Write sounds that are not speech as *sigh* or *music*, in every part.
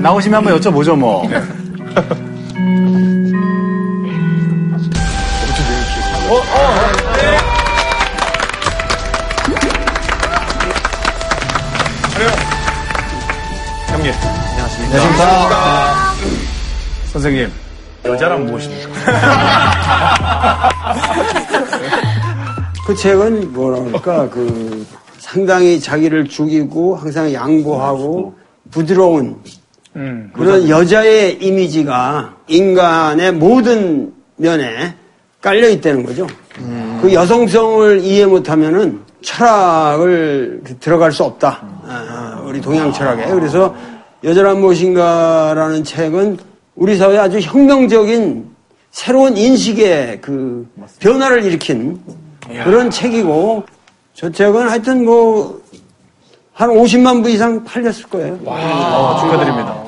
나오시면 한번 여쭤보죠, 뭐. 형님. 안녕하십니까. 선생님, 여자랑 무엇입니까? *laughs* 그 책은 뭐라 그럴까 그 상당히 자기를 죽이고 항상 양보하고 부드러운 그런 여자의 이미지가 인간의 모든 면에 깔려 있다는 거죠. 그 여성성을 이해 못하면은 철학을 들어갈 수 없다. 아, 우리 동양 철학에. 그래서 여자란 무엇인가라는 책은 우리 사회에 아주 혁명적인 새로운 인식의 그 변화를 일으킨 그런 책이고 저 책은 하여튼 뭐 한 50만 부 이상 팔렸을 거예요. 어, 축하드립니다.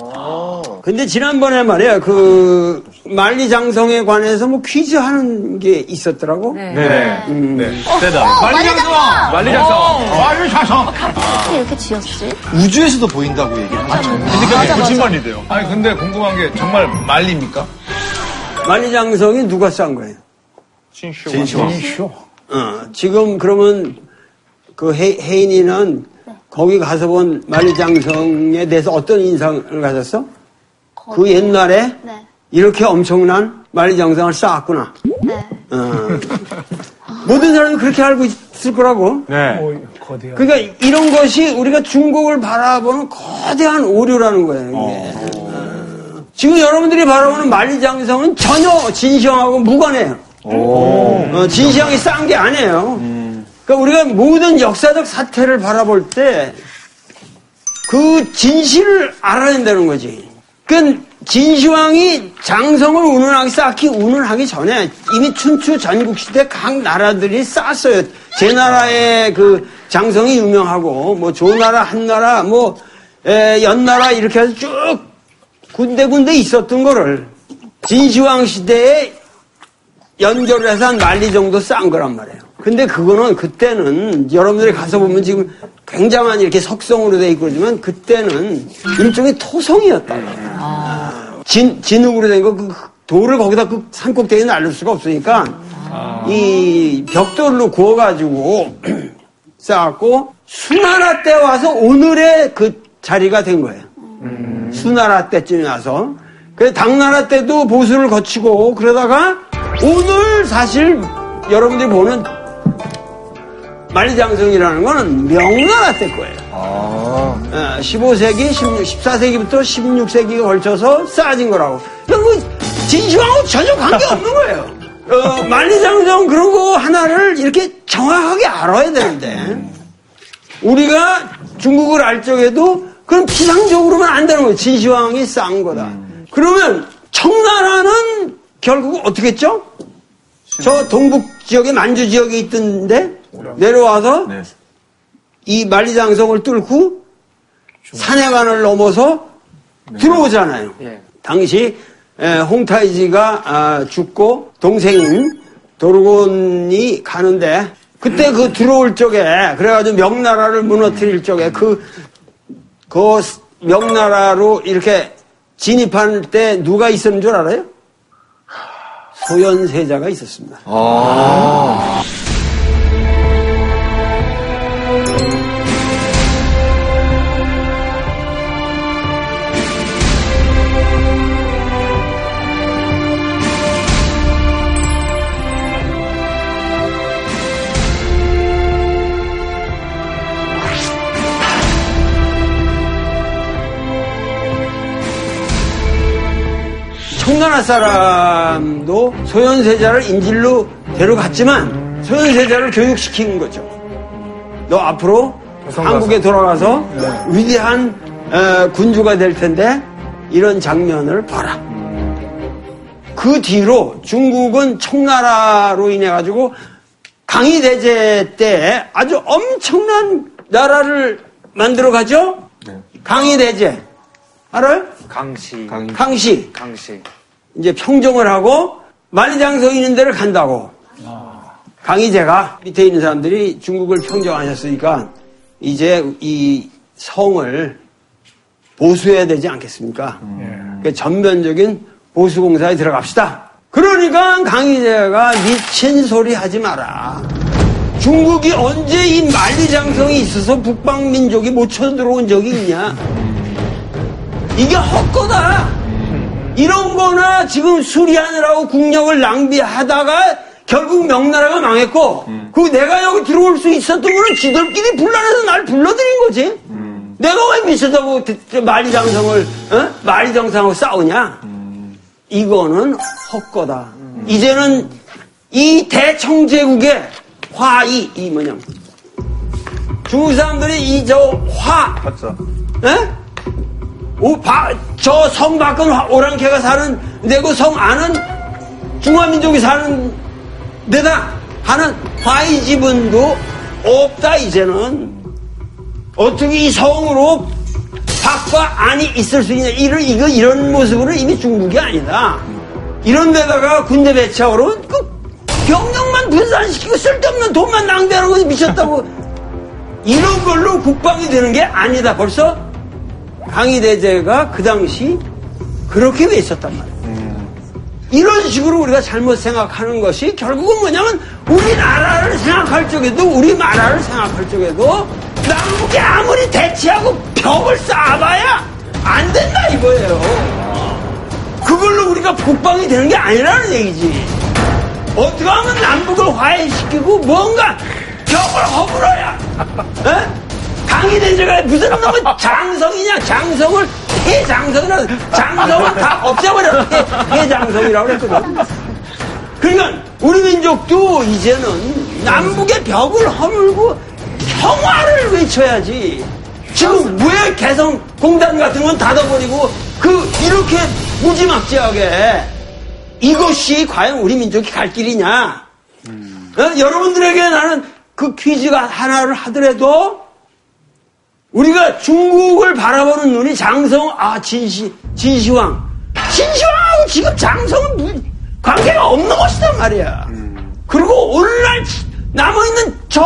근데 지난번에 말이야 그 만리장성에 관해서 뭐 퀴즈 하는 게 있었더라고. 네. 네. 음. 세다. 만리장성! 만리장성. 만리장성! 어떻게 이렇게 지었지? 우주에서도 보인다고 얘기를 하죠. 그러니까 거짓말이 돼요. 아니, 근데 궁금한 게 정말 말립니까? 만리장성이 누가 싼 거예요? 진시황. 어, 지금 그러면 그 해, 혜인이는 거기 가서 본 만리장성에 대해서 어떤 인상을 가졌어? 그 옛날에 네. 이렇게 엄청난 만리장성을 쌓았구나. 네. 어. 모든 사람이 그렇게 알고 있을 거라고. 네. 그러니까 이런 것이 우리가 중국을 바라보는 거대한 오류라는 거예요. 이게. 어. 지금 여러분들이 바라보는 만리장성은 전혀 진시황하고 무관해요. 어, 진시황이 싼 게 아니에요. 그러니까 우리가 모든 역사적 사태를 바라볼 때 그 진실을 알아야 된다는 거지. 그 진시황이 장성을 운운하기 쌓기 운운하기 전에 이미 춘추 전국시대 각 나라들이 쌓았어요. 제 나라의 그 장성이 유명하고 뭐 조나라, 한나라, 뭐 에, 연나라 이렇게 해서 쭉 군데군데 있었던 거를 진시황 시대에 연결을 해서 한 만리 정도 쌓은 거란 말이에요. 근데 그거는 그때는 여러분들이 가서 보면 지금 굉장한 이렇게 석성으로 돼 있고 그러지만 그때는 일종의 토성이었다. 진, 진흙으로 된 거, 그 돌을 거기다 그 산꼭대기에 날릴 수가 없으니까 이 벽돌로 구워가지고 *clears throat* 쌓았고 수나라 때 와서 오늘의 그 자리가 된 거예요. 수나라 때쯤에 와서. 그래서 당나라 때도 보수를 거치고 그러다가 오늘 사실 여러분들이 보는 만리장성이라는 거는 명나라 때 거예요. 어, 15세기, 16, 14세기부터 16세기가 걸쳐서 쌓아진 거라고. 진시황하고 전혀 관계없는 거예요. 어, 만리장성 그런 거 하나를 이렇게 정확하게 알아야 되는데 우리가 중국을 알 적에도 그건 피상적으로만 안다는 거예요. 진시황이 쌓은 거다. 그러면 청나라는 결국 어떻게 했죠? 저 동북 지역에 만주 지역에 있던데 내려와서 네. 이 만리장성을 뚫고 산해관을 넘어서 들어오잖아요. 당시 에, 홍타이지가 아, 죽고 동생인 도르곤이 가는데 그때 그 들어올 쪽에 그래가지고 명나라를 무너뜨릴 쪽에 그, 그 명나라로 이렇게 진입할 때 누가 있었는 줄 알아요? 소현세자가 있었습니다. 청나라 사람도 소현세자를 인질로 데려갔지만 소현세자를 교육시킨 거죠. 너 앞으로 한국에 돌아가서 위대한 어, 군주가 될 텐데 이런 장면을 봐라. 그 뒤로 중국은 청나라로 인해 가지고 강희대제 때 아주 엄청난 나라를 만들어 가죠. 강희대제 알아요? 강시. 강시 강시. 이제 평정을 하고 만리장성 있는 데를 간다고. 강희제가 밑에 있는 사람들이 중국을 평정하셨으니까 이제 이 성을 보수해야 되지 않겠습니까? 그러니까 전면적인 보수 공사에 들어갑시다. 그러니까 강희재가 미친 소리 하지 마라. 중국이 언제 이 만리장성이 있어서 북방민족이 못 쳐들어온 적이 있냐? 이게 헛거다. 이런 거나 지금 수리하느라고 국력을 낭비하다가 결국 명나라가 망했고, 그 내가 여기 들어올 수 있었던 거는 지들끼리 불러내서 날 불러들인 거지. 내가 왜 미쳤다고 만리장성을, 어? 만리장성하고 싸우냐? 이거는 헛거다. 이제는 이 대청제국의 화이, 이 뭐냐. 중국 사람들이 이 저 화, 맞죠. 예? 저 성 밖은 오랑캐가 사는 데고 성 안은 중화민족이 사는 데다 하는 화이 지분도 없다 이제는. 어떻게 이 성으로 밖과 안이 있을 수 있냐? 이런 이거 이런 모습으로 이미 중국이 아니다. 이런 데다가 군대 배치하고 그 병력만 분산시키고 쓸데없는 돈만 낭비하는 거 미쳤다고. 이런 걸로 국방이 되는 게 아니다. 벌써 강희대제가 그 당시 그렇게 돼 있었단 말이에요. 이런 식으로 우리가 잘못 생각하는 것이 결국은 뭐냐면 우리나라를 생각할 적에도 우리나라를 생각할 적에도 남북이 아무리 대치하고 벽을 쌓아봐야 안 된다 이거예요. 그걸로 우리가 국방이 되는 게 아니라는 얘기지. 어떻게 하면 남북을 화해시키고 뭔가 벽을 허물어야 에? 강희대제가 무슨 놈의 *laughs* 장성이냐? 장성을 해장성이라. 장성을 다 없애버려. 해, 해장성이라고 그랬거든. 그러니까 우리 민족도 이제는 남북의 벽을 허물고 평화를 외쳐야지. 지금 왜 개성 공단 같은 건 닫아버리고 그 이렇게 무지막지하게 이것이 과연 우리 민족이 갈 길이냐? 어? 여러분들에게 나는 그 퀴즈가 하나를 하더라도 우리가 중국을 바라보는 눈이 장성, 아, 진시, 진시황. 진시황하고 지금 장성은 무, 관계가 없는 것이단 말이야. 그리고 오늘날 남아있는 저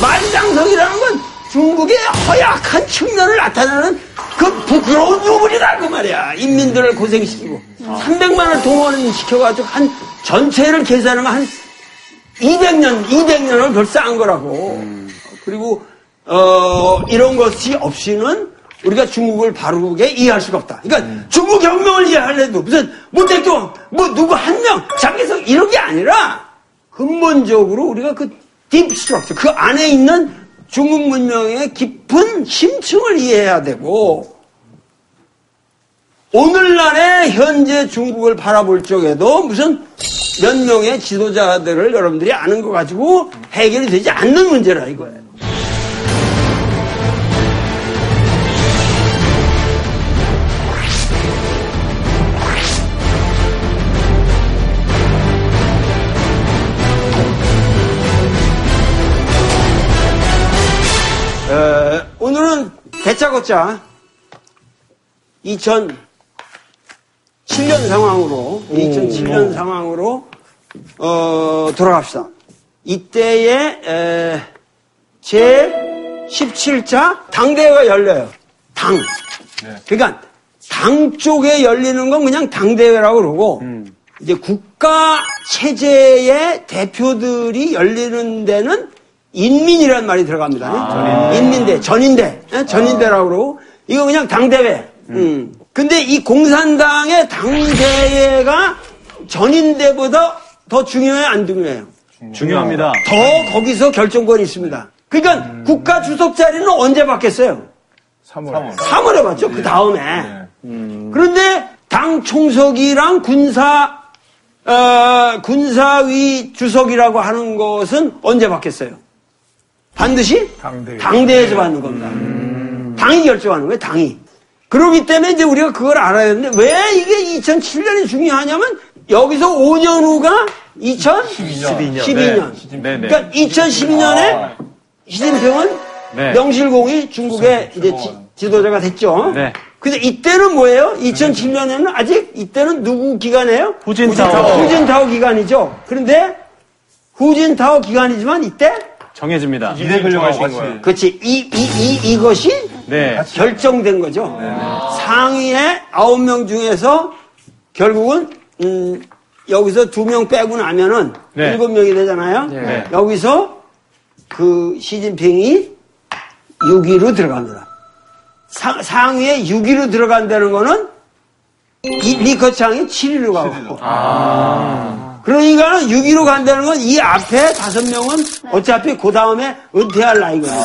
만장성이라는 건 중국의 허약한 측면을 나타내는 그 부끄러운 유물이다, 그 말이야. 인민들을 고생시키고. 300만을 동원시켜가지고 한 전체를 계산하면 한 200년, 200년을 벌써 한 거라고. 그리고 어, 이런 것이 없이는 우리가 중국을 바르게 이해할 수가 없다. 그러니까 음. 중국 혁명을 이해하려도 무슨 모택동, 뭐 누구 한 명, 장개성 이런 게 아니라 근본적으로 우리가 그 딥 스트럭처, 그 안에 있는 중국 문명의 깊은 심층을 이해해야 되고 오늘날의 현재 중국을 바라볼 적에도 무슨 몇 명의 지도자들을 여러분들이 아는 거 가지고 해결이 되지 않는 문제라 이거예요. 대짜고짜 2007년 상황으로 2007년 상황으로 어, 돌아갑시다. 이때에 에, 제 17자 당대회가 열려요. 당. 네. 그러니까 당 쪽에 열리는 건 그냥 당대회라고 그러고 음. 이제 국가 체제의 대표들이 열리는 데는 인민이라는 말이 들어갑니다. 아~ 인민대, 전인대, 예? 전인대라고 그러고 이거 그냥 당대회. 음. 음. 근데 이 공산당의 당대회가 전인대보다 더 중요해요, 안 중요해요? 중요합니다. 더 거기서 결정권이 있습니다. 그러니까 음. 국가 주석 자리는 언제 받겠어요? 3월. 3월에 받죠. 네. 그 다음에. 네. 음. 그런데 당 총석이랑 군사 어, 군사위 주석이라고 하는 것은 언제 받겠어요? 반드시 당대회. 당대회에서 받는 겁니다. 음. 당이 결정하는 거예요, 당이. 그러기 때문에 이제 우리가 그걸 알아야 되는데 왜 이게 2007년이 중요하냐면 여기서 5년 후가 2012년. 12년. 네. 그러니까 2012년에 시진핑은 네. 명실공히 중국의 이제 지, 도자가 됐죠. 네. 근데 이때는 뭐예요? 2007년에는 아직 이때는 누구 기간이에요? 후진타오. 후진타오 기간이죠. 그런데 후진타오 기간이지만 이때 정해집니다. 이대 결정하신 거예요. 그렇지. 이, 이, 이, 이것이 네. 결정된 거죠. 상위의 아홉 명 중에서 결국은 음, 여기서 두 명 빼고 나면은 네. 일곱 명이 되잖아요. 네. 여기서 그 시진핑이 6위로 들어갑니다. 상, 상위에 6위로 들어간다는 거는 이 리커창이 7위로 가고. 그러니까 6위로 간다는 건 이 앞에 다섯 명은 어차피 그 다음에 은퇴할 나이거든요.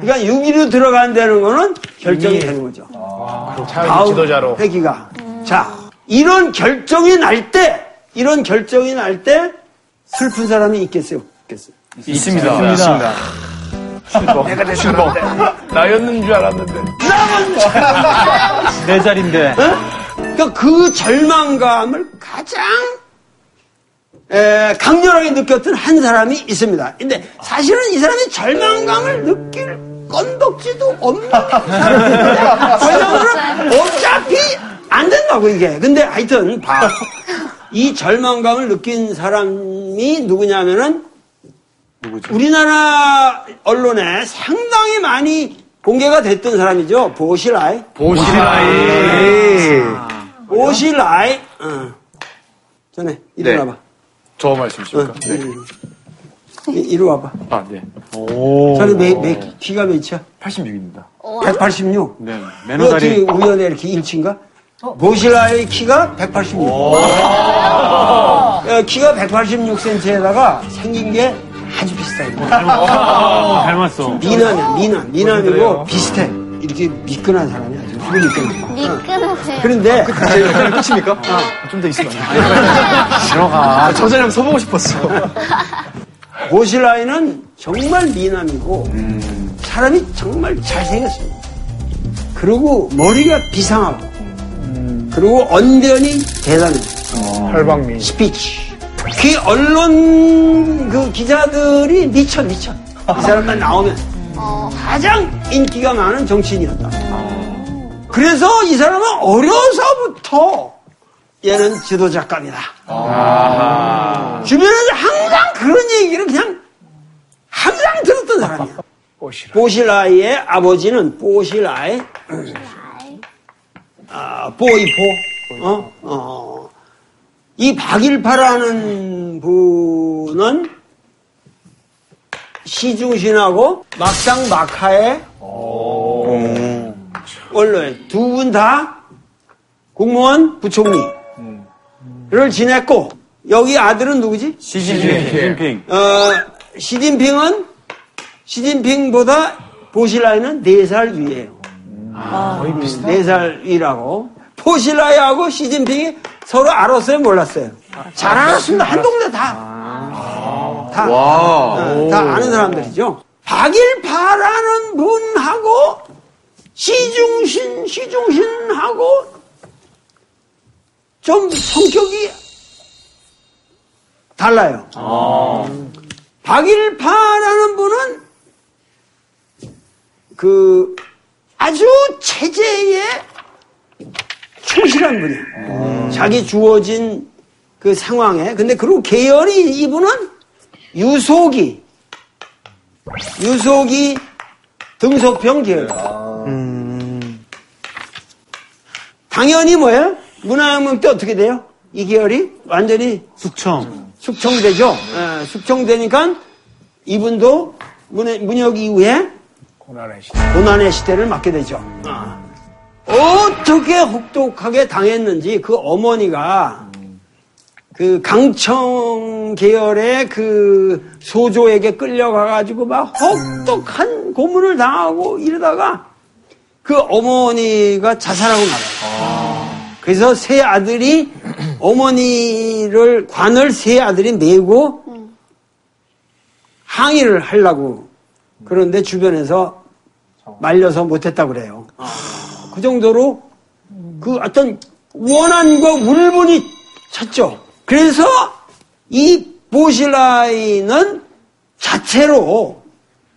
그러니까 6위로 들어간다는 거는 결정이 되는 거죠. 차기 지도자로. 회기가. 자, 이런 결정이 날 때, 이런 결정이 날 때 슬픈 사람이 있겠어요? 있겠어요? 있습니다. 있습니다. 내가 됐는데 나였는 줄 알았는데. 내 자리인데. 그러니까 그 절망감을 가장 에, 강렬하게 느꼈던 한 사람이 있습니다. 근데 사실은 이 사람이 절망감을 느낄 건덕지도 없는 사람인데 왜냐하면 어차피 안 된다고 이게. 근데 하여튼 봐. 이 절망감을 느낀 사람이 누구냐면은 우리나라 언론에 상당히 많이 공개가 됐던 사람이죠. 보시라이. 보시라이. 보시라이. 어. 전에 이리 네. 와봐. 저 어, 말씀이십니까? 이- 이리 와봐. 아, 네. 저는 매, 매, 키가 몇이야? 86입니다. 186. 네. 왜 어떻게 매너다리. 우연에 이렇게 일치인가? 보시라의 키가 186. 어, 키가 186cm에다가 생긴 게 아주 비슷해요. 어, 닮았어. 미남이야, 미남. 미남이고 비슷해. 이렇게 미끈한 사람이 아주 후리 미끈한. 미끈하세요. 그런데 끝입니까? 좀 더 있으면 안 돼. 들어가. 저 한번 서보고 싶었어. 보실라이는 정말 미남이고 사람이 정말 잘생겼습니다. 그리고 머리가 비상하고 그리고 언변이 대단해요. 활방미. 스피치. 그 언론 그 기자들이 미쳐 미쳐. 이 사람만 나오면 가장 인기가 많은 정치인이었다. 그래서 이 사람은 어려서부터 얘는 지도작감이다. 주변에서 항상 그런 얘기를 그냥 항상 들었던 사람이야. 보시라. 보실라이 의 아버지는 보실라이, 아, 보이포, 어? 어. 이 박일파라는 분은 시중신하고 막상 막하의 원로에 두분 다 국무원 부총리를 지냈고 여기 아들은 누구지? 시진핑. 시진핑. 어, 시진핑은 시진핑보다 보실라이는 4살 위에요. 거의 비슷해. 4살 위라고. 포실라이하고 시진핑이 서로 알았어요, 몰랐어요? 잘 알았습니다. 한 동네 다. 다. 어, 다 아는 사람들이죠. 박일파라는 분하고 시중신, 시중신하고 좀 성격이 달라요. 박일파라는 분은 그 아주 체제에 충실한 분이에요. 자기 주어진 그 상황에. 근데 그리고 계열이 이분은 유속이, 유속이 등속평 계열. 당연히 뭐예요? 문화혁명 때 어떻게 돼요? 이 계열이 완전히 숙청. 숙청되죠. 예, 숙청되니까 이분도 문해- 문혁 이후에 고난의 시대. 고난의 시대를 맞게 되죠. 어떻게 혹독하게 당했는지 그 어머니가 그 강청 계열의 그 소조에게 끌려가가지고 막 혹독한 고문을 당하고 이러다가 그 어머니가 자살하고 말아요. 그래서 세 아들이 어머니를 관을 세 아들이 메고 항의를 하려고 그런데 주변에서 말려서 못했다고 그래요. 그 정도로 그 어떤 원한과 울분이 찼죠. 그래서 이 보실라이는 자체로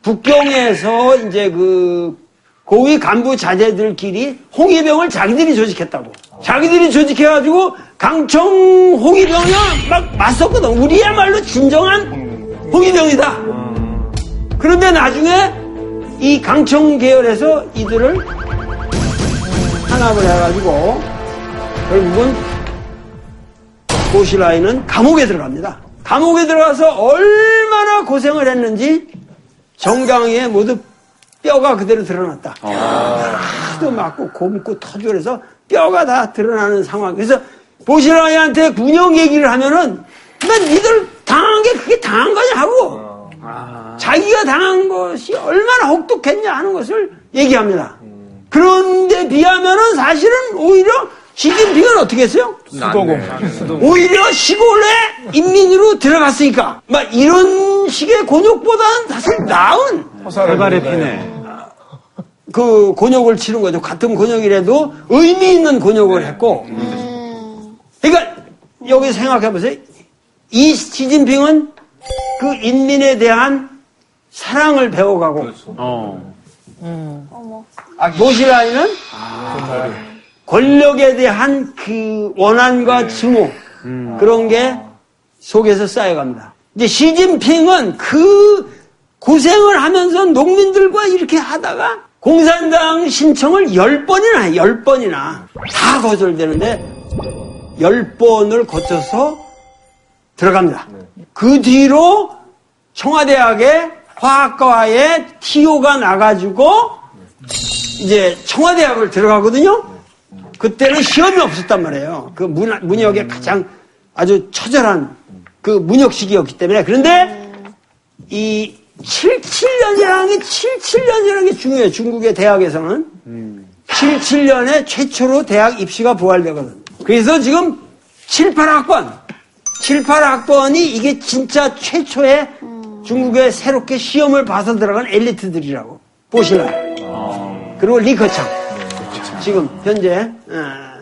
북경에서 이제 그 고위 간부 자제들끼리 홍위병을 자기들이 조직했다고. 자기들이 조직해가지고 강청 홍위병이랑 막 맞섰거든. 우리야말로 진정한 홍위병이다. 그런데 나중에 이 강청 계열에서 이들을 탄압을 해가지고 결국은 보시라이는 감옥에 들어갑니다. 감옥에 들어가서 얼마나 고생을 했는지 정강이에 모두 뼈가 그대로 드러났다. 하도 맞고 곰고 터져서 뼈가 다 드러나는 상황. 그래서 보시라이한테 군용 얘기를 하면은 난 니들 당한 게 그게 당한 거냐 하고 자기가 당한 것이 얼마나 혹독했냐 하는 것을 얘기합니다. 그런데 비하면은 사실은 오히려 시진핑은 어떻게 했어요? 수도공. 오히려 시골에 인민으로 들어갔으니까 막 이런 식의 곤욕보다는 사실 나은 해발의 피네. 그 곤욕을 치른 거죠. 같은 곤욕이라도 의미 있는 곤욕을 했고. 그러니까 여기 생각해 보세요. 이 시진핑은 그 인민에 대한 사랑을 배워가고 어. 모시라이는 권력에 대한 그 원한과 증오 그런 게 속에서 쌓여갑니다. 이제 시진핑은 그 고생을 하면서 농민들과 이렇게 하다가 공산당 신청을 열 번이나 해, 열 번이나 다 거절되는데 열 번을 거쳐서 들어갑니다. 그 뒤로 청와대학의 화학과에 TO가 나가지고 이제 청와대학을 들어가거든요. 그때는 시험이 없었단 말이에요. 그 문, 문역의 가장 아주 처절한 그 문역 시기였기 때문에. 그런데 이 77년이라는 게 77년이라는 게 중요해요. 중국의 대학에서는. 77년에 최초로 대학 입시가 부활되거든. 그래서 지금 7, 8학번, 7, 8학번이 이게 진짜 최초의 중국에 새롭게 시험을 봐서 들어간 엘리트들이라고 보시나요? 그리고 리커창. 지금 현재 어,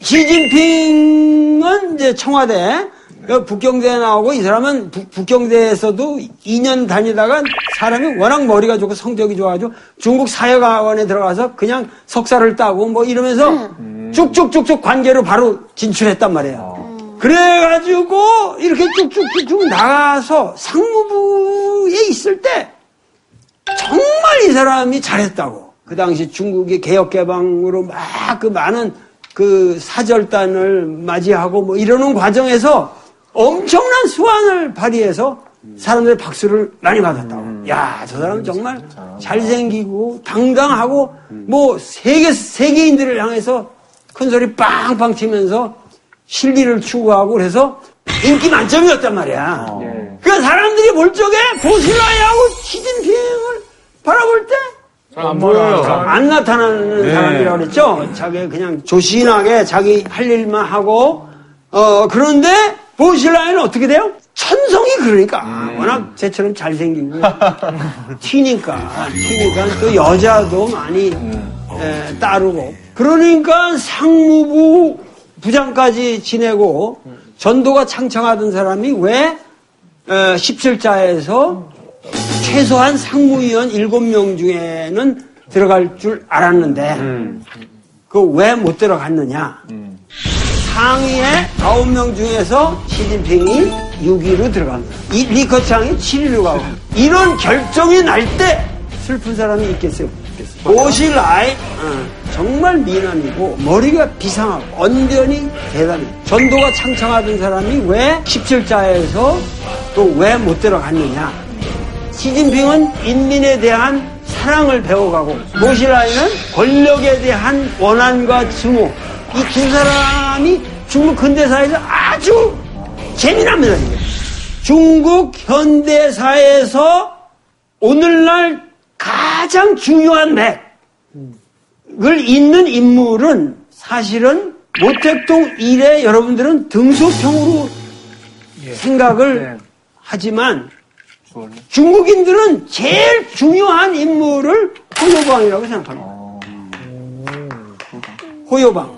시진핑은 이제 청와대 그 북경대에 나오고 이 사람은 북, 북경대에서도 2년 다니다가 사람이 워낙 머리가 좋고 성적이 좋아가지고 중국 사회학원에 들어가서 그냥 석사를 따고 뭐 이러면서 쭉쭉쭉쭉 관계로 바로 진출했단 말이에요. 그래가지고 이렇게 쭉쭉쭉쭉 나가서 상무부에 있을 때 정말 이 사람이 잘했다고. 그 당시 중국의 개혁개방으로 막 그 많은 그 사절단을 맞이하고 뭐 이러는 과정에서 엄청난 수완을 발휘해서 사람들의 박수를 많이 받았다고. 야, 저 사람 정말 잘생기고 당당하고 뭐 세계, 세계인들을 향해서 큰 소리 빵빵 치면서 실리를 추구하고 그래서 인기 만점이었단 말이야. 그 사람들이 볼 적에 보실라이하고 시진핑을 바라볼 때 안 보여요. 안 나타나는 사람이라고 그랬죠. 자기 그냥 조신하게 자기 할 일만 하고 어 그런데 보실라이는 어떻게 돼요? 천성이 그러니까. 워낙 쟤처럼 잘생기고 *laughs* 튀니까. 튀니까 또 여자도 많이 에, 따르고. 그러니까 상무부 부장까지 지내고 전도가 창창하던 사람이 왜 어, 17자에서 최소한 상무위원 7명 중에는 들어갈 줄 알았는데 그왜 못 들어갔느냐? 상위에 9명 중에서 시진핑이 6위로 들어갑니다 이 리커창이 7위로 가고 이런 결정이 날 때 슬픈 사람이 있겠어요? 오실라이 어, 정말 미남이고 머리가 비상하고 언변이 대단해. 전도가 창창하던 사람이 왜 17자에서 또 왜 못 들어갔느냐 시진핑은 인민에 대한 사랑을 배워가고 모실라이는 권력에 대한 원한과 증오 이 두 사람이 중국 근대사에서 아주 재미납니다. 이게. 중국 현대사에서 오늘날 가장 중요한 맥을 잇는 인물은 사실은 모택동 일에 여러분들은 등소평으로 생각을 하지만 중국인들은 제일 중요한 인물을 호요방이라고 생각합니다. 호요방.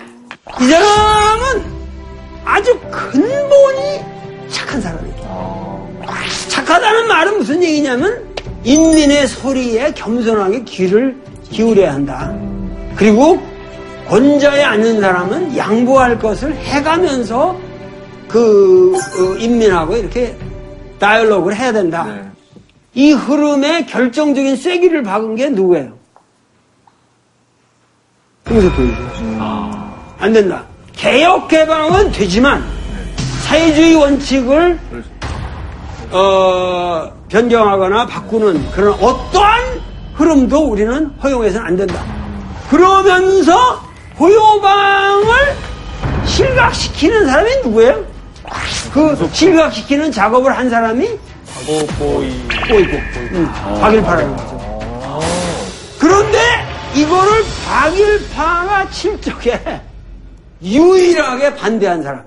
이 사람은 아주 근본이 착한 사람이에요. 착하다는 말은 무슨 얘기냐면 인민의 소리에 겸손하게 귀를 기울여야 한다. 그리고 권좌에 앉는 사람은 양보할 것을 해가면서 그 어, 인민하고 이렇게 다이얼로그를 해야 된다. 이 흐름에 결정적인 쐐기를 박은 게 누구예요? 홍석동이죠. 안 된다. 개혁 개방은 되지만 사회주의 원칙을 어, 변경하거나 바꾸는 그런 어떠한 흐름도 우리는 허용해서는 안 된다. 그러면서 고요방을 실각시키는 사람이 누구예요? 그 실각시키는 작업을 한 사람이. 꼬이고 응, 박일파라는 거죠. 그런데 이거를 박일파가 칠 적에 유일하게 반대한 사람.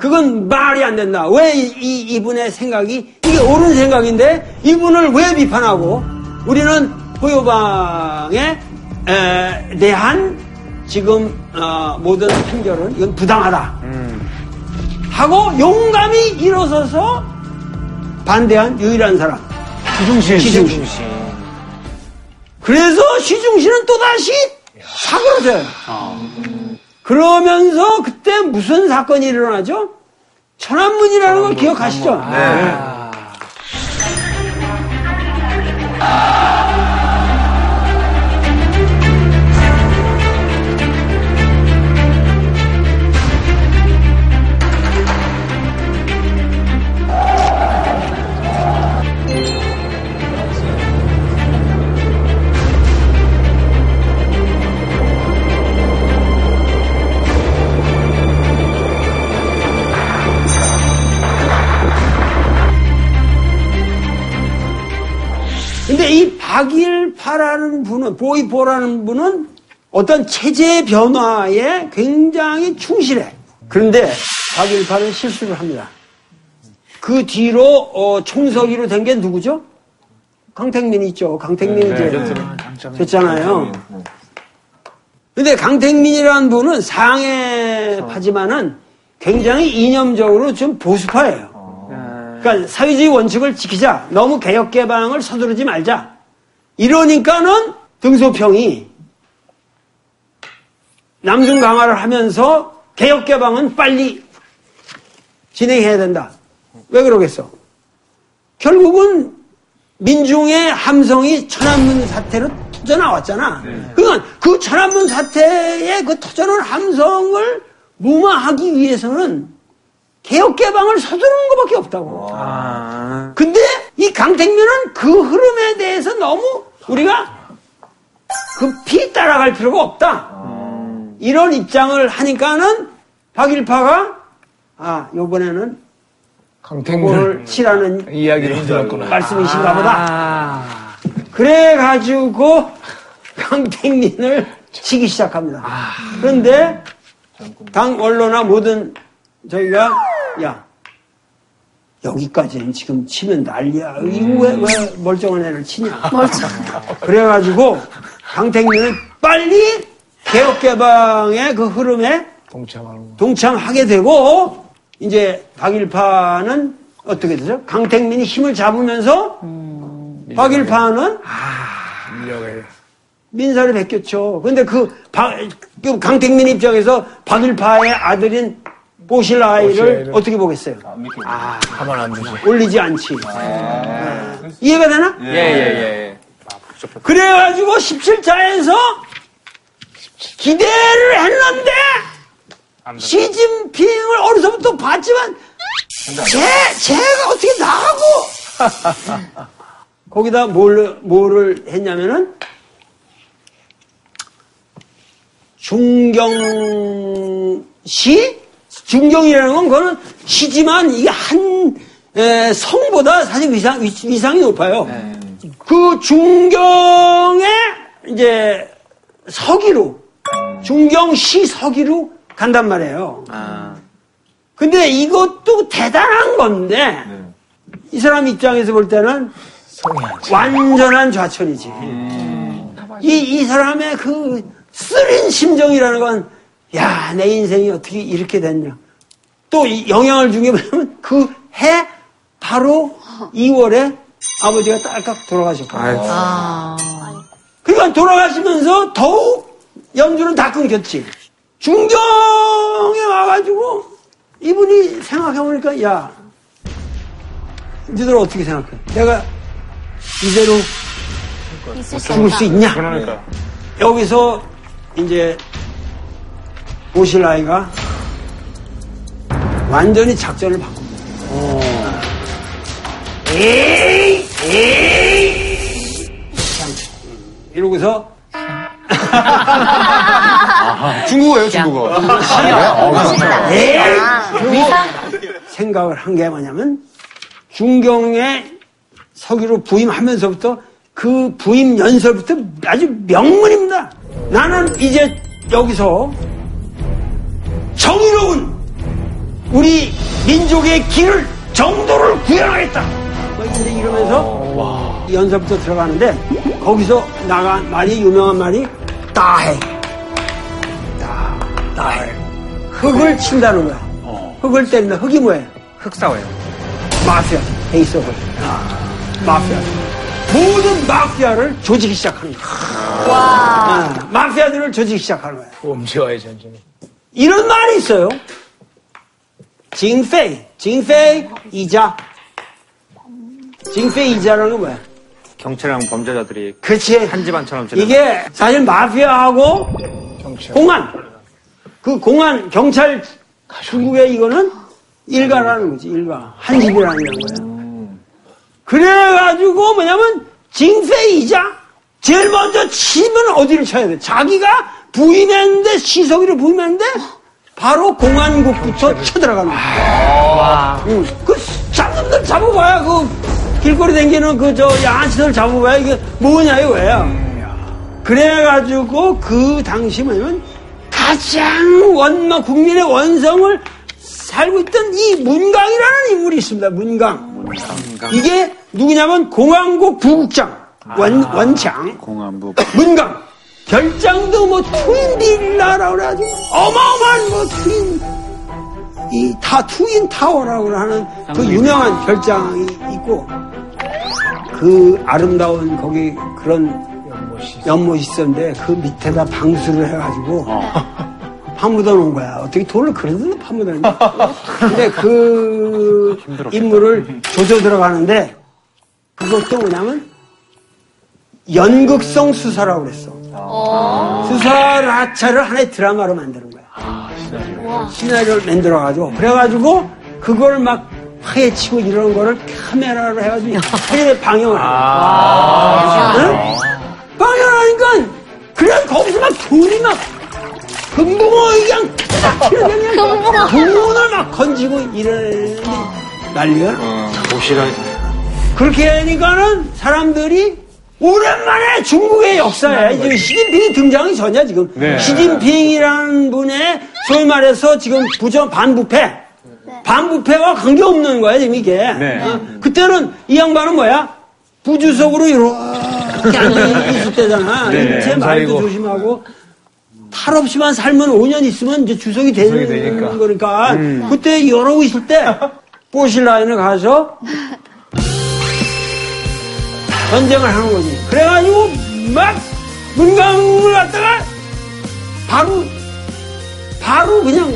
그건 말이 안 된다. 왜 이, 이- 이분의 생각이 이게 옳은 생각인데 이분을 왜 비판하고 우리는 고요방에 에, 대한 지금 어, 모든 판결은 이건 부당하다. 하고 용감히 일어서서 반대한 유일한 사람. 시중신. 시중신. 그래서 시중신은 또다시 사그러져요. 그러면서 그때 무슨 사건이 일어나죠? 천안문이라는 걸 기억하시죠? 근데 박일파라는 분은, 보이포라는 분은 어떤 체제 변화에 굉장히 충실해. 그런데 박일파는 실수를 합니다. 그 뒤로 어, 총서기로 된 게 누구죠? 강택민 있죠. 강택민 이제 됐잖아요. 근데 강택민이라는 분은 상해파지만은 굉장히 이념적으로 좀 보수파예요. 그러니까 사회주의 원칙을 지키자. 너무 개혁 개방을 서두르지 말자. 이러니까는 등소평이 남중 강화를 하면서 개혁 개방은 빨리 진행해야 된다. 왜 그러겠어? 결국은 민중의 함성이 천안문 사태로 터져 나왔잖아. 그러니까 그 천안문 사태의 그 터져나온 함성을 무마하기 위해서는 개혁 개방을 서두르는 것밖에 없다고. 근데 이 강택민은 그 흐름에 대해서 너무 우리가 급히 따라갈 필요가 없다. 이런 입장을 하니까는 박일파가 아 요번에는 그거를 치라는 이야기를 들었구나. 말씀이신가 보다. 그래 가지고 강택민을 치기 시작합니다. 그런데 당 언론이나 모든 저희가 야 여기까지는 지금 치면 난리야. 이거 왜, 왜 멀쩡한 애를 치냐. *laughs* 그래가지고 강택민은 빨리 개혁개방의 그 흐름에 동참하는 거. 동참하게 되고 이제 박일파는 어떻게 되죠? 강택민이 힘을 잡으면서 박일파는 인력을. 민사를 베꼈죠. 근데 그, 박- 그 강택민 입장에서 박일파의 아들인 보실라이를 보실라이를. 어떻게 보겠어요? 가만 안 두지. 올리지 않지. 네. 이해가 되나? 예, 예, 예. 그래가지고 17자에서 기대를 했는데 시진핑을 어려서부터 봤지만 쟤, 쟤가 어떻게 나가고 *laughs* 거기다 뭘, 뭐를 했냐면은 중경시 중경이라는 건 그거는 시지만 이게 한 에, 성보다 사실 위상, 위, 위상이 높아요. 그 중경의 이제 서기로 중경시 서기로 간단 말이에요. 근데 이것도 대단한 건데 이 사람 입장에서 볼 때는 차. 완전한 좌천이지. 이, 이 사람의 그 쓰린 심정이라는 건, 야, 내 인생이 어떻게 이렇게 됐냐. 또이 영향을 준게 뭐냐면 그 해 바로 2월에 아버지가 딸깍 돌아가셨거든요. 그러니까 돌아가시면서 더욱 연주는 다 끊겼지. 중경에 와가지고 이분이 생각해보니까, 야, 너희들 어떻게 생각해? 내가 이대로 죽을. 수 있냐? 그러니까. 여기서 이제 오실라이가 완전히 작전을 바꿉니다. 에이, 에이. 참, 이러고서 *laughs* 중국어예요, 중국어. 에이! 아, 미사? 생각을 한 게 뭐냐면 중경에 서기로 부임하면서부터 그 부임 연설부터 아주 명문입니다. 나는 이제 여기서 정의로운 우리 민족의 길을 정도를 구현하겠다. 뭐 이제 이러면서 연설부터 들어가는데 거기서 나간 말이 유명한 말이 따해. 따, 따해. 흙을 친다는 거야. 흙을 때린다. 흙이 뭐예요? 흑사회요. 마피아, 베이스업을. 마피아. 모든 마피아를 조지기 시작하는 거야. 아, 마피아들을 조지기 시작하는 거야. 범죄와의 전쟁. 이런 말이 있어요. 징페이, 징페이 이자. 징페이 이자라는 건 뭐야? 경찰이랑 범죄자들이 그렇지. 한 집안처럼 지내. 이게 사실 마피아하고 공안, 그 공안, 경찰, 중국의 이거는 일가라는 거지, 일가. 한 집이라는 거야. 그래가지고 뭐냐면 징페이자 제일 먼저 치면 어디를 쳐야 돼? 자기가 부임했는데 시석이를 부임했는데 바로 공안국부터 쳐들어가는 거야. 응. 그 잡놈들 잡아봐야 그 길거리 댕기는 그저 양아치들 잡아봐야 이게 뭐냐 이거야. 그래가지고 그 당시 뭐냐면 가장 원마 국민의 원성을 살고 있던 이 문강이라는 인물이 있습니다. 문강. 이게 누구냐면 공항국 부국장 원, 원장 공안부. 문강 결장도 뭐 트윈 빌라라고 그래가지고 어마어마한 뭐 트윈. 이타 트윈 타워라고 하는 그 유명한 결장이 있고 그 아름다운 거기 그런 연못이 있었는데 그 밑에다 방수를 해가지고 *laughs* 파묻어 놓은 거야. 어떻게 돌을 그런 데로 파묻어 놨냐. 근데 그 인물을 조져 들어가는데 그것도 뭐냐면 연극성 수사라고 그랬어. 수사라차를 하나의 드라마로 만드는 거야. 시나리오를 만들어가지고 그래가지고 그걸 막 파헤치고 이런 거를 카메라로 해가지고 텔레 방영을 해. 응? 방영하니까 그래 거기서 막 돈이 막 금붕어 그냥 딱 튀어나오면 돈을 막 건지고 이러는데 난리가 나. 도시락. 그렇게 하니까는 사람들이 오랜만에 중국의 역사에 지금 시진핑이 등장하기 전이야 지금. 시진핑이라는 분의 소위 말해서 지금 부정 반부패. 반부패와 관계없는 거야 지금 이게. 네. 어? 그때는 이 양반은 뭐야? 부주석으로 이렇게 앉아있을 때잖아. 네. 제 말도 조심하고. 탈 없이만 살면 5년 있으면 이제 주석이 되는 되니까. 거니까. 그때 이러고 있을 때 *laughs* 보실라인을 가서 *laughs* 전쟁을 하는 거지. 그래가지고 막 문강을 갖다가 바로 바로 그냥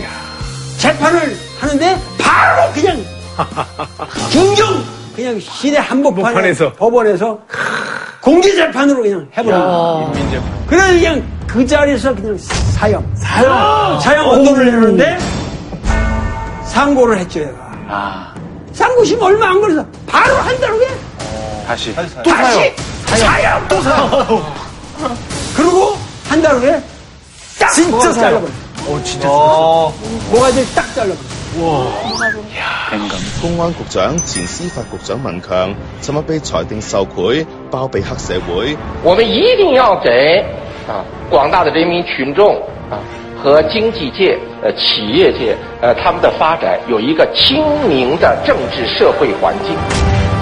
재판을 하는데 바로 그냥 *laughs* 중경 그냥 시대 한복판에 법원에서. 법원에서 공개 재판으로 그냥 해버려. 그래서 그냥 그 자리에서 그냥 사형 사형 사형 언도를 내는데 상고를 했죠 얘가. 아, 상고심 얼마 안 걸려서 바로 한 달 후에 다시. 다시 사형 또 사형 그리고 한 달 후에 딱 진짜 모가지 사형. 잘라버려 어. 모가지를 딱 잘라버려 公安局長前司法局長文強，尋日被裁定受賄，包庇黑社會。我们一定要给啊广大的人民群众啊和经济界、呃企业界呃他们的发展有一个清明的政治社会环境，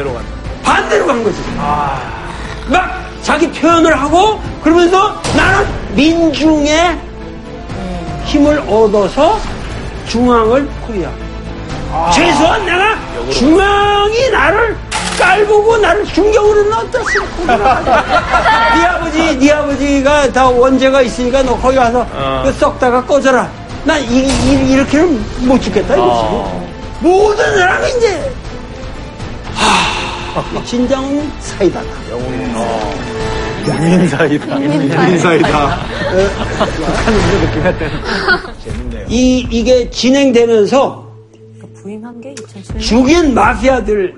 반대로 간다. 반대로 간 거지. 막 자기 표현을 하고 그러면서 나는 민중의 힘을 얻어서 중앙을 포위하고 최소한 내가 중앙이 나를 깔보고 나를 중경으로 넣었다 *laughs* 네 아버지 네 아버지가 다 원죄가 있으니까 너 거기 가서 그 썩다가 꺼져라. 난 이, 이, 이렇게는 못 죽겠다 이거지 모든 사람이 이제 하, 진정은 사이다다 민사이다. 민사이다. 이, 이게 진행되면서 부임한 게 2007년. 죽인 마피아들이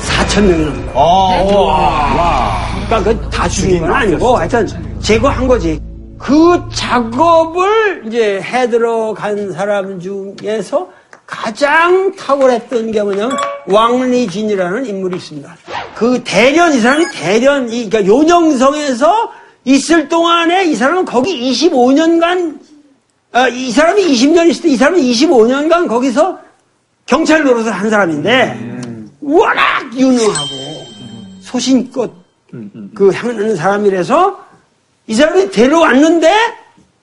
4천 명이 넘는 거야. 그러니까 그 다 죽인 건 아니고 하여튼 제거한 거지. 그 작업을 이제 해 들어간 사람 중에서 가장 탁월했던 게 뭐냐면 왕리진이라는 인물이 있습니다. 그 대련, 이 사람이 대련, 이, 그러니까 요정성에서 있을 동안에 이 사람은 거기 25년간 아, 이 사람이 20년 있을 때 이 사람은 25년간 거기서 경찰 노릇을 한 사람인데 워낙 유능하고 소신껏 그 향하는 사람이라서 이 사람이 데려왔는데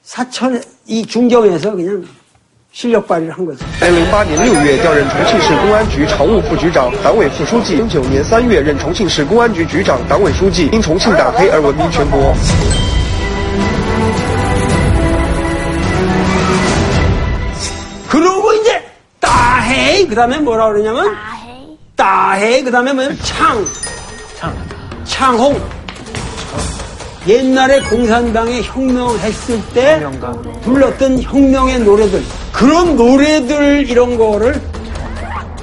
사천 이 중경에서 그냥 실력 발휘를 한 거죠. 在零八年六月调任重庆市公安局常务副局长、党委副书记；零九年三月任重庆市公安局局长、党委书记，因重庆打黑而闻名全国。 그러고 이제 따해 그 다음에 뭐라 그러냐면 아헤이. 따해 그 다음에 뭐냐면 창 창홍 옛날에 공산당에 혁명했을 때 불렀던 혁명의 노래들. 그런 노래들 이런 거를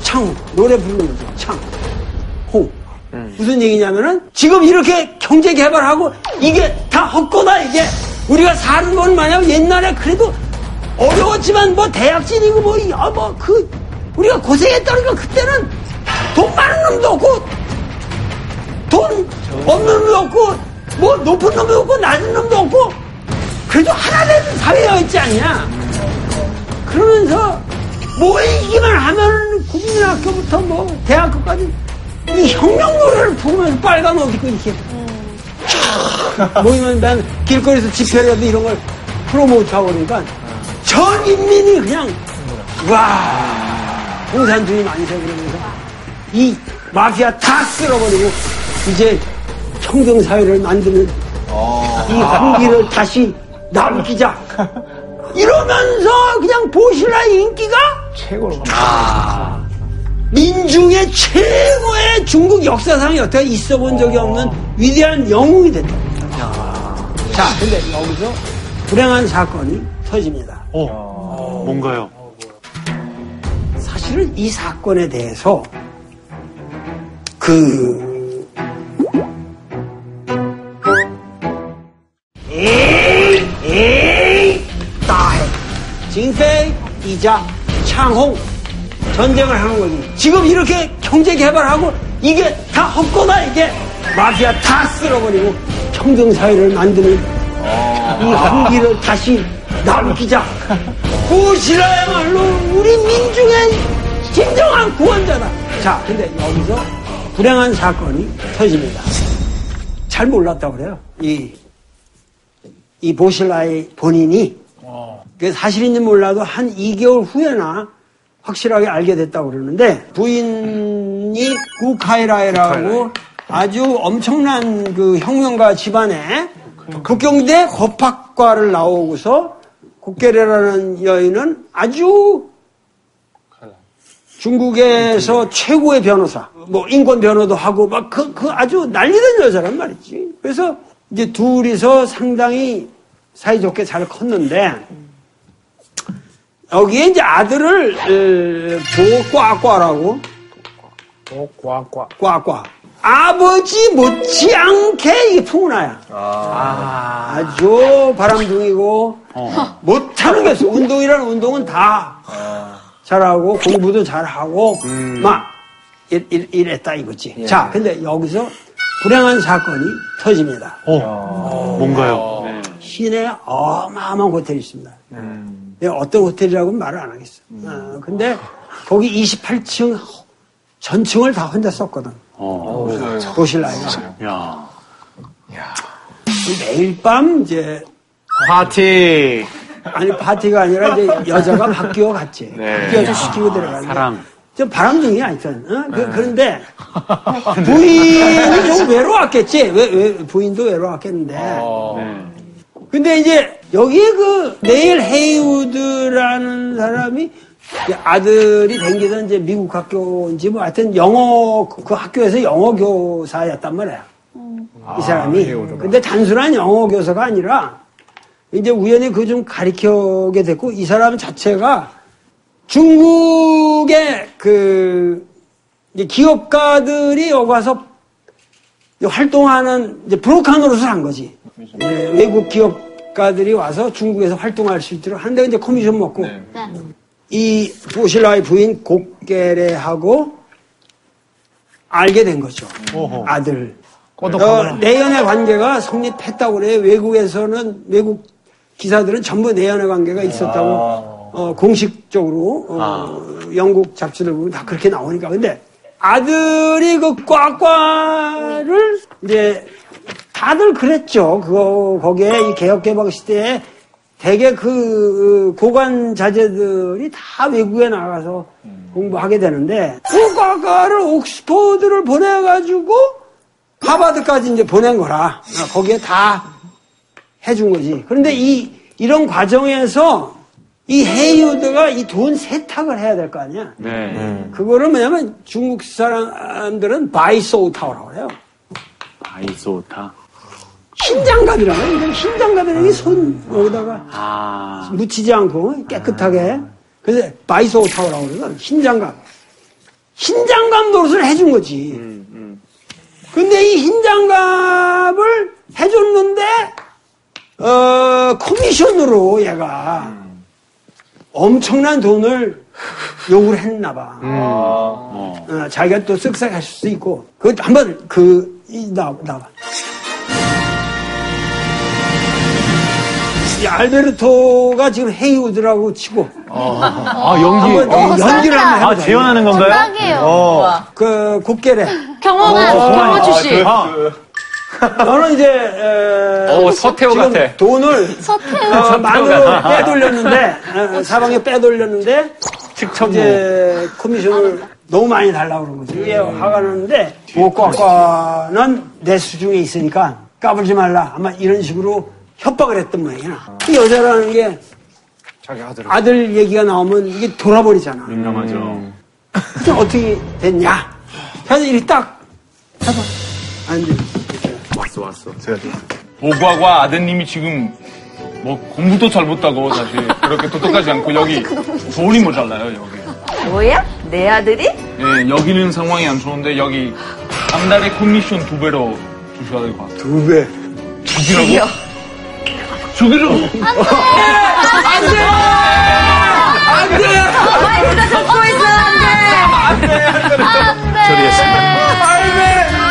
창 노래 부르는 거죠. 창홍 무슨 얘기냐면은 지금 이렇게 경제 개발하고 이게 다 헛거다 이게. 우리가 사는 건 마냥 옛날에 그래도 어려웠지만 뭐 대학진이고 뭐야뭐그 우리가 고생했다니까 그때는 돈 많은 놈도 없고 돈 없는 놈도 없고 뭐 높은 놈도 없고 낮은 놈도 없고 그래도 하나 되는 사회였지 않냐 그러면서 모이기만 하면 국민학교부터 뭐 대학교까지 이 혁명 노래를 부르면서 빨간 옷 입고 이렇게. 촥 모이면 난 길거리에서 집회라도 이런 걸 프로모트하고 그러니까 전 인민이 그냥 와 공산주의 만세 그러면서 이 마피아 다 쓸어버리고 이제 평등사회를 만드는 이 흥기를 다시 남기자 이러면서 그냥 보시라의 인기가 최고로. 민중의 최고의 중국 역사상 여태 있어 본 적이 없는 위대한 영웅이 됐다. 자, 근데 여기서 불행한 사건이 터집니다. 어, 뭔가요? 사실은 이 사건에 대해서 그 징페이 이자 창홍 전쟁을 하는 거지 지금 이렇게 경제 개발하고 이게 다 헛거다 이게 마피아 다 쓸어버리고 평등 사회를 만드는 이 흥기를 *laughs* 다시 남기자 무엇이라야말로 우리 민중의 진정한 구원자다. 자, 근데 여기서 불행한 사건이 터집니다. 잘 몰랐다고 그래요. 이, 이 보실라의 본인이 그 사실인지 몰라도 한 2개월 후에나 확실하게 알게 됐다고 그러는데 부인이 구카이라이라고 아주 엄청난 그 혁명가 집안에 국경대 법학과를 나오고서 국계래라는 여인은 아주 중국에서 최고의 변호사, 뭐 인권 변호도 하고 막 그 그 아주 난리던 여자란 말이지. 그래서 이제 둘이서 상당히 사이좋게 잘 컸는데 여기에 이제 아들을 어, 꽉꽉. 꽈꽈 아버지 못지않게 이게 풍은아야. 아 주 바람둥이고 못하는 게 없어. 운동이라는 운동은 다 잘하고 공부도 잘하고 막 이- 이- 이랬다 이거지. 자, 근데 여기서 불행한 사건이 터집니다. 어, 뭔가요? 시내에 어마어마한 호텔이 있습니다. 내가 어떤 호텔이라고는 말을 안 하겠어. 어, 근데 거기 28층 전층을 다 혼자 썼거든. 보실라이가. 야. 매일 밤 이제 파티. 아니 파티가 아니라 이제 여자가 *laughs* 바뀌어 갔지. 바뀌어 시키고 들어가는데. 사랑. 좀 바람둥이 아니잖아. 어? 그, 그런데 *laughs* 부인이 좀 외로웠겠지. 왜, 왜 부인도 외로웠겠는데. 네. 근데 이제 여기 그 네일 헤이우드라는 사람이 아들이 댕기던 이제 미국 학교인지 뭐 하여튼 영어 그 학교에서 영어 교사였단 말이야. 이 사람이. 근데 단순한 영어 교사가 아니라 이제 우연히 그 좀 가리켜게 됐고 이 사람 자체가 중국의 그 이제 기업가들이 여기 와서 활동하는 이제 브로커 노릇을 한 거지. 네, 외국 기업 가들이 와서 중국에서 활동할 수 있도록 하는데 이제 커미션 먹고 이 보실라의 부인 곡게레하고 알게 된 거죠. 아들. 어, 내연의 관계가 성립했다고 그래요. 외국에서는 외국 기사들은 전부 내연의 관계가 있었다고 어, 공식적으로 어, 영국 잡지들 보면 다 그렇게 나오니까. 근데 아들이 그 꽉꽉을 이제 다들 그랬죠. 그거 거기에 이 개혁 개방 시대에 대개 그 고관 자제들이 다 외국에 나가서 공부하게 되는데 그 꽉꽉을 옥스퍼드를 보내가지고 하버드까지 이제 보낸 거라 어, 거기에 다 해준 거지. 그런데 이 이런 과정에서 이 헤이우드가 이 돈 세탁을 해야 될 거 아니야. 네. 그거를 뭐냐면 중국 사람들은 바이소우타오라고 해요. 아이소타. 흰장갑이라고 해요. 흰장갑이라는 게손 여기다가 아. 묻히지 않고 깨끗하게. 그래서 바이소우타오라고 그래요. 흰장갑. 흰장갑 노릇을 해준 거지. 근데 이 흰장갑을 해줬는데 어, 커미션으로 얘가 엄청난 돈을 요구를 했나 봐. 어, 자기가 또 쓱싹 하실 수 있고. 그, 한 번, 그, 이, 나, 나와. 이 알베르토가 지금 헤이우드라고 치고. 아, 연기. 한번 연기를 한번 아, 해보자. 재현하는 건가요? 딱이에요. 그, 국계래. 경험한 경험 출신. 아, 너는 이제, 에, 어, 서태후 지금 같아. 돈을 서태후. 어, 만으로 *laughs* 빼돌렸는데, 어, 사방에 빼돌렸는데, 이제 커미션을 너무 많이 달라고 그런 거지. 이게 화가 나는데, 뭐과과는 내 수중에 있으니까 까불지 말라. 아마 이런 식으로 협박을 했던 모양이야. 이 여자라는 게 아들 얘기가 나오면 이게 돌아버리잖아. 민감하죠. 그래서 어떻게 됐냐? 그래서 이렇게 딱 해봐. 안 돼. 왔어, 왔어. 보과과 아드님이 지금 뭐 공부도 잘 못하고 사실 그렇게 똑똑하지 않고 여기 *laughs* 돈이 모자라요 여기. 뭐야? 내 아들이? 예, 여기는 상황이 안 좋은데 여기 한 달에 커미션 두 배로 주셔야 될 것 같아요. 두 배. 주기라고? 주기로? 가만히 있어 듣고 있어 안 돼. 안돼.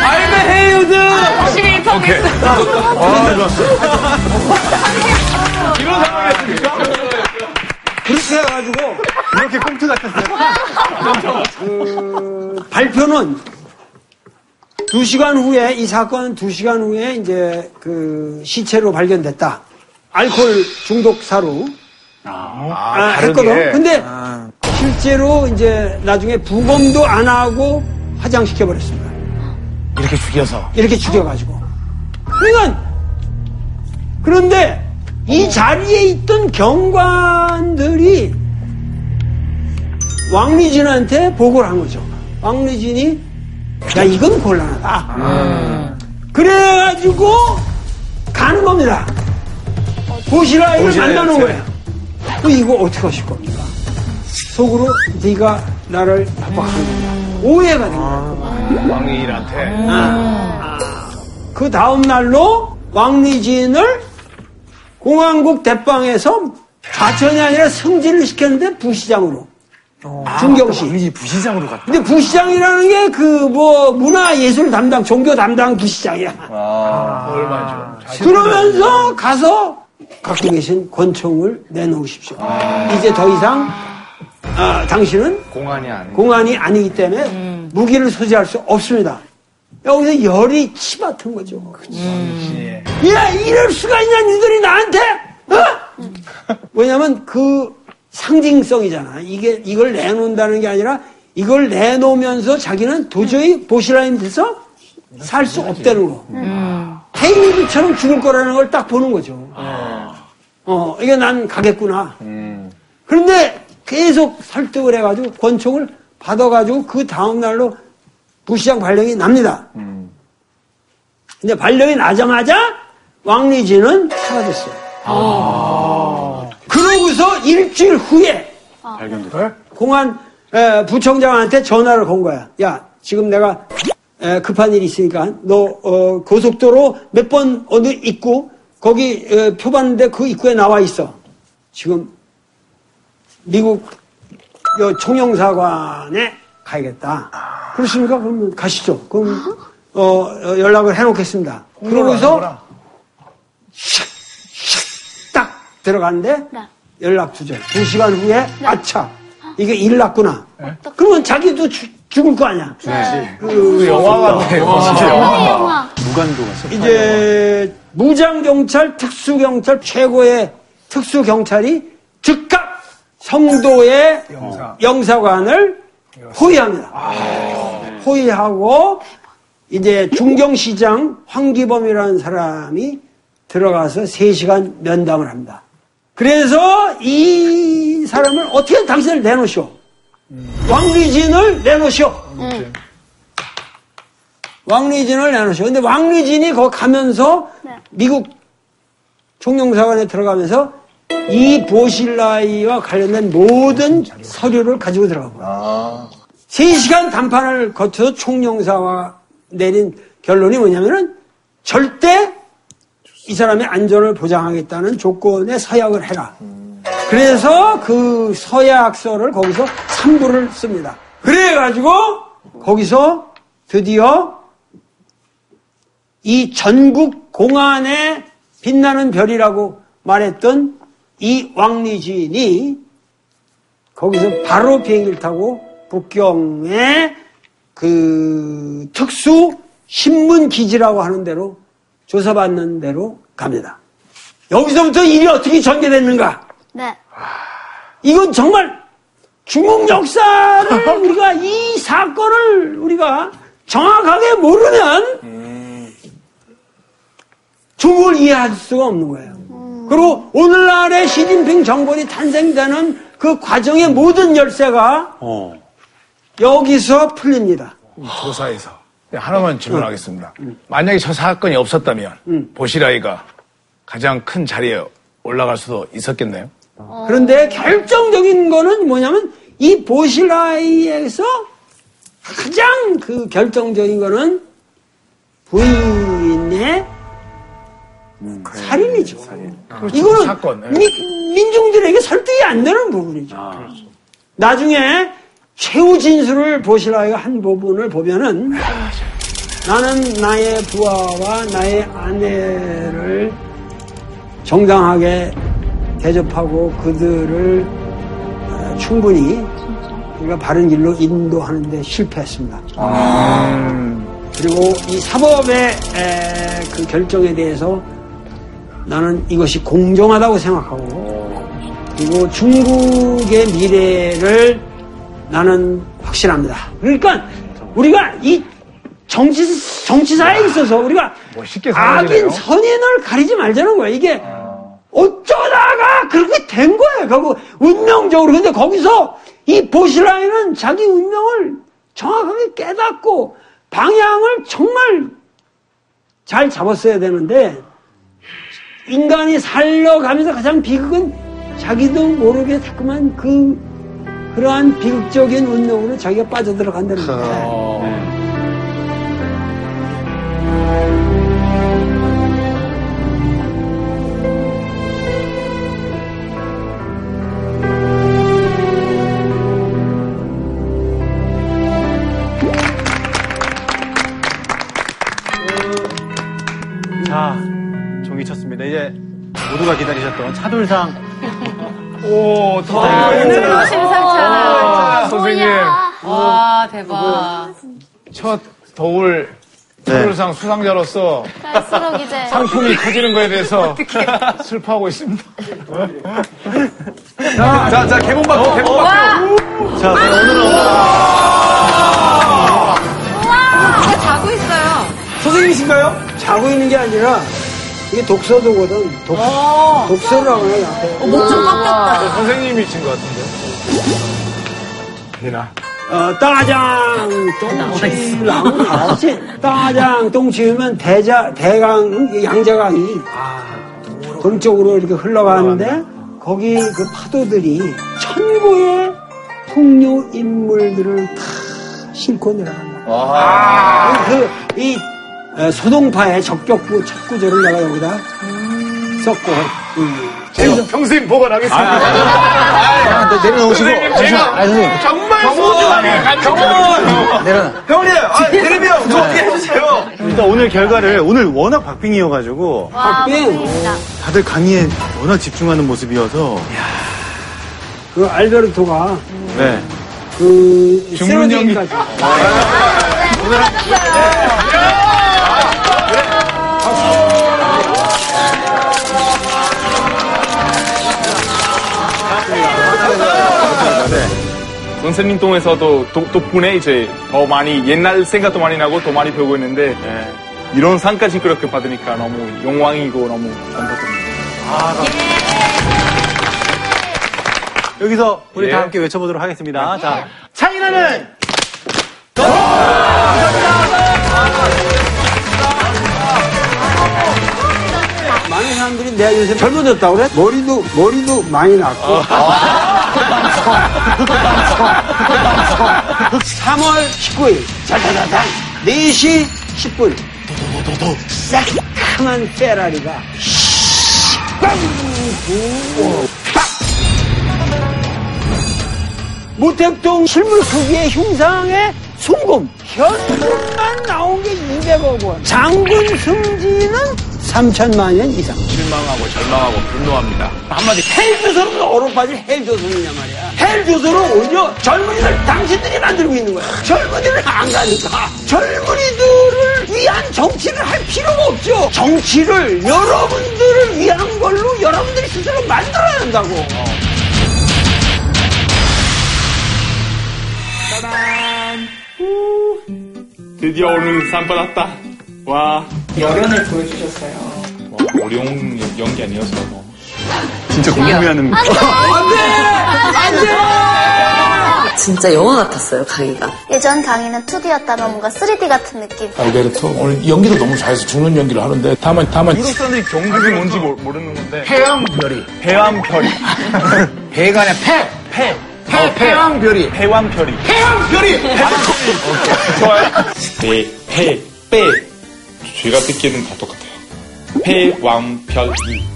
알베 헤이우드! 확실히 오케이. 이런 상황이었습니까? 그렇게 해가지고 이렇게 꽁트 같았어요. 그 발표는 두 시간 후에 이 사건은 두 시간 후에 이제 그 시체로 발견됐다. 알코올 중독사로 아, 했거든. 근데 실제로 이제 나중에 부검도 안 하고 화장시켜 버렸습니다. 이렇게 죽여서. 이렇게 죽여가지고. 그러니까 그런데 이 자리에 있던 경관들이 왕리진한테 보고를 한 거죠. 왕리진이 야 이건 곤란하다. 그래가지고 가는 겁니다. 보시라이를 만나는 거예요. 그 이거 어떻게 하실 겁니까? 속으로 네가 나를 협박하는 거야. 오해가 된 거야. 왕일한테. 그 다음 날로 왕리진을 공항국 대방에서 좌천이 아니라 승진을 시켰는데 부시장으로. 중경시. 왕리지 부시장으로 갔다. 근데 부시장이라는 게 그 뭐 문화 예술 담당, 종교 담당 부시장이야. 얼마죠? 그러면서 가서 갖고 계신 권총을 내놓으십시오. 이제 더 이상 아, 당신은 공안이 아니. 공안이 아니기 때문에 무기를 소지할 수 없습니다. 여기서 열이 치받은 거죠. 야, 이럴 수가 있냐, 니들이 나한테? 어? 왜냐면 그 상징성이잖아. 이게, 이걸 내놓는다는 게 아니라 이걸 내놓으면서 자기는 도저히 보시라인 돼서 살 수 없다는 거. 헤이미드처럼 죽을 거라는 걸 딱 보는 거죠. 어, 이게 난 가겠구나. 그런데 계속 설득을 해가지고 권총을 받아가지고 그 다음날로 부시장 발령이 납니다. 근데 발령이 나자마자 왕리지는 사라졌어요. 그러고서 일주일 후에 공안 에, 부청장한테 전화를 건 거야. 야, 지금 내가 에, 급한 일이 있으니까 너 어, 고속도로 몇 번 어느 입구 거기 에, 표 봤는데 그 입구에 나와 있어. 지금 미국 요 총영사관에 가야겠다. 그렇습니까? 그러면 가시죠. 그럼 어, 어, 연락을 해놓겠습니다. 그러고서 딱 들어갔는데 연락 두절. 두 시간 후에 아차 이게 일 났구나. 그러면 자기도 죽- 죽을 거 아니야. 그 영화 같아. 진짜 영화. 영화. 이제 무장경찰, 특수경찰 최고의 특수경찰이 즉각 성도의 영사 관을 호위합니다. 호위하고 이제 중경시장 황기범이라는 사람이 들어가서 3시간 면담을 합니다. 그래서 이 사람을 어떻게 당신을 내놓으시오? 왕리진을 내놓으시오. 왕리진을 내놓으시오. 근데 왕리진이 거기 가면서 미국 총영사관에 들어가면서 이 보실라이와 관련된 모든 서류를 가지고 들어가고 세 3시간 담판을 거쳐서 총영사와 내린 결론이 뭐냐면은 절대 이 사람의 안전을 보장하겠다는 조건에 서약을 해라. 그래서 그 서약서를 거기서 3부를 씁니다. 그래가지고 거기서 드디어 이 전국 공안의 빛나는 별이라고 말했던 이 왕리진이 거기서 바로 비행기를 타고 북경의 그 특수 신문 기지라고 하는 대로 조사받는 대로 갑니다. 여기서부터 일이 어떻게 전개됐는가? 네. 이건 정말 중국 역사를 *laughs* 우리가 이 사건을 우리가 정확하게 모르면 중국을 이해할 수가 없는 거예요. 그리고 오늘날의 시진핑 정권이 탄생되는 그 과정의 모든 열쇠가 여기서 풀립니다. 조사에서. 네, 하나만 질문하겠습니다. 만약에 저 사건이 없었다면 보시라이가 가장 큰 자리에 올라갈 수도 있었겠네요. 그런데 결정적인 거는 뭐냐면 이 보실라이에서 가장 그 결정적인 거는 부인의 살인이죠. 이거는 사건, 예. 미- 민중들에게 설득이 안 되는 부분이죠. 나중에 최후 진술을 보실라이가 한 부분을 보면은 나는 나의 부하와 나의 아내를 정당하게 대접하고 그들을 어, 충분히 우리가 바른 길로 인도하는데 실패했습니다. 그리고 이 사법의 에, 그 결정에 대해서 나는 이것이 공정하다고 생각하고 그리고 중국의 미래를 나는 확실합니다. 그러니까 우리가 이 정치 정치사에 있어서 우리가 멋있게. 악인 선인을 가리지 말자는 거야. 이게 어쩌다가 그렇게 된 거예요. 결국 운명적으로. 근데 거기서 이 보시라이는 자기 운명을 정확하게 깨닫고 방향을 정말 잘 잡았어야 되는데 인간이 살려가면서 가장 비극은 자기도 모르게 자꾸만 그 그러한 비극적인 운명으로 자기가 빠져들어간다는 거예요. 모두가 기다리셨던 차돌상 오, 더. 심상찮아. 선생님. 와, 대박. 첫 더울 네. 서울상 수상자로서 갈수록 이제 상품이 커지는 거에 대해서 *laughs* 슬퍼하고 있습니다. 자, 자, 개봉 받고, 개봉 받고. 자, 그럼 오늘은 제가 자고 있어요. 선생님이신가요? 자고 있는 게 아니라 이게 독서도거든. 독, 독서를 하거나 앞에. 목좀 꺾였다. 선생님이신 것 같은데. 니나. 어, 따장 똥치랑 알았지? 따장 똥치면 대자 대강 양자강이 동쪽으로 이렇게 흘러가는데 거기 그 파도들이 천부의 풍요 인물들을 다 싣고 내려간다. 그이 소동파의 적격부 첫 구절을 내가 여기다 썼고 음. 평생 보관하겠습니다. 아, 네, 내려놓으시고. 제가 아니. 정말 소중하게 간직해요. 내려놔. 형님, 아, 대리비 형, 저 어떻게 해주세요. 일단 오늘 결과를, 오늘 워낙 박빙이어가지고, 와, 박빙. 다들 강의에 워낙 집중하는 모습이어서, 그 알베르토가 네. 그 죽는 연기. 세로디까지 선생님 통해서도 도- 덕분에 이제 더 많이 옛날 생각도 많이 나고 더 많이 배우고 있는데 이런 상까지 그렇게 받으니까 너무 영광이고 너무 감사드립니다. 여기서 우리 예. 다 함께 외쳐보도록 하겠습니다. 자, 창의라는 많 사람들이 내가 요새 젊어졌다고 그래? 머리도, 머리도 많이 났고. 3월 19일, 자자자자, 4시 10분. 도도도도도, 새카만 페라리가, 팍! 모택동 실물 크기의 흉상의 순금, 현금만 나온 게 200억 원. 장군 승지는 3천만 원 이상. 실망하고 절망하고 분노합니다. 한마디 헬조선은 빠질 헬조선이냐 말이야. 헬조선은 오히려 젊은이들 당신들이 만들고 있는 거야. 젊은이들 안 가니까 젊은이들을 위한 정치를 할 필요가 없죠. 정치를 여러분들을 위한 걸로 여러분들이 스스로 만들어야 한다고. 드디어 오늘 상 받았다. 와. 열연을 보여주셨어요. 와, 어려운 연기 아니어서 뭐. 진짜 궁금해하는. 진짜 영화 같았어요, 강의가. 예전 강의는 2D였다면 뭔가 3D 같은 느낌. 알베르토 오늘 연기도 너무 잘해서 죽는 연기를 하는데 다만 다만 유럽 사람들이 경국이 뭔지 모- 모르는 건데. 해왕별이 해암별이. *laughs* 배가 아니라 폐! 폐! 폐! 폐왕별이 해왕별이. 해왕별이! *laughs* 좋아요. 배, 배, 빼. 제가 듣기에는 다 똑같아요. 해왕별이.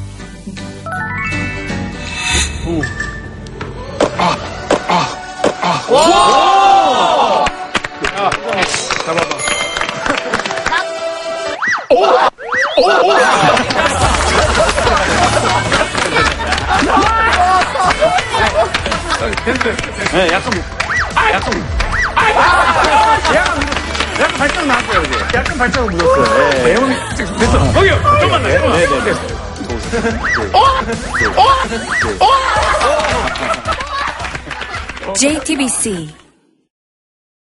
네, 약간, 약간, 약간 발작 나왔어요, 이제. 약간 발작은 묻었어요. 네. 됐어. 거기요. 좀만 더. 네, 네, 네. JTBC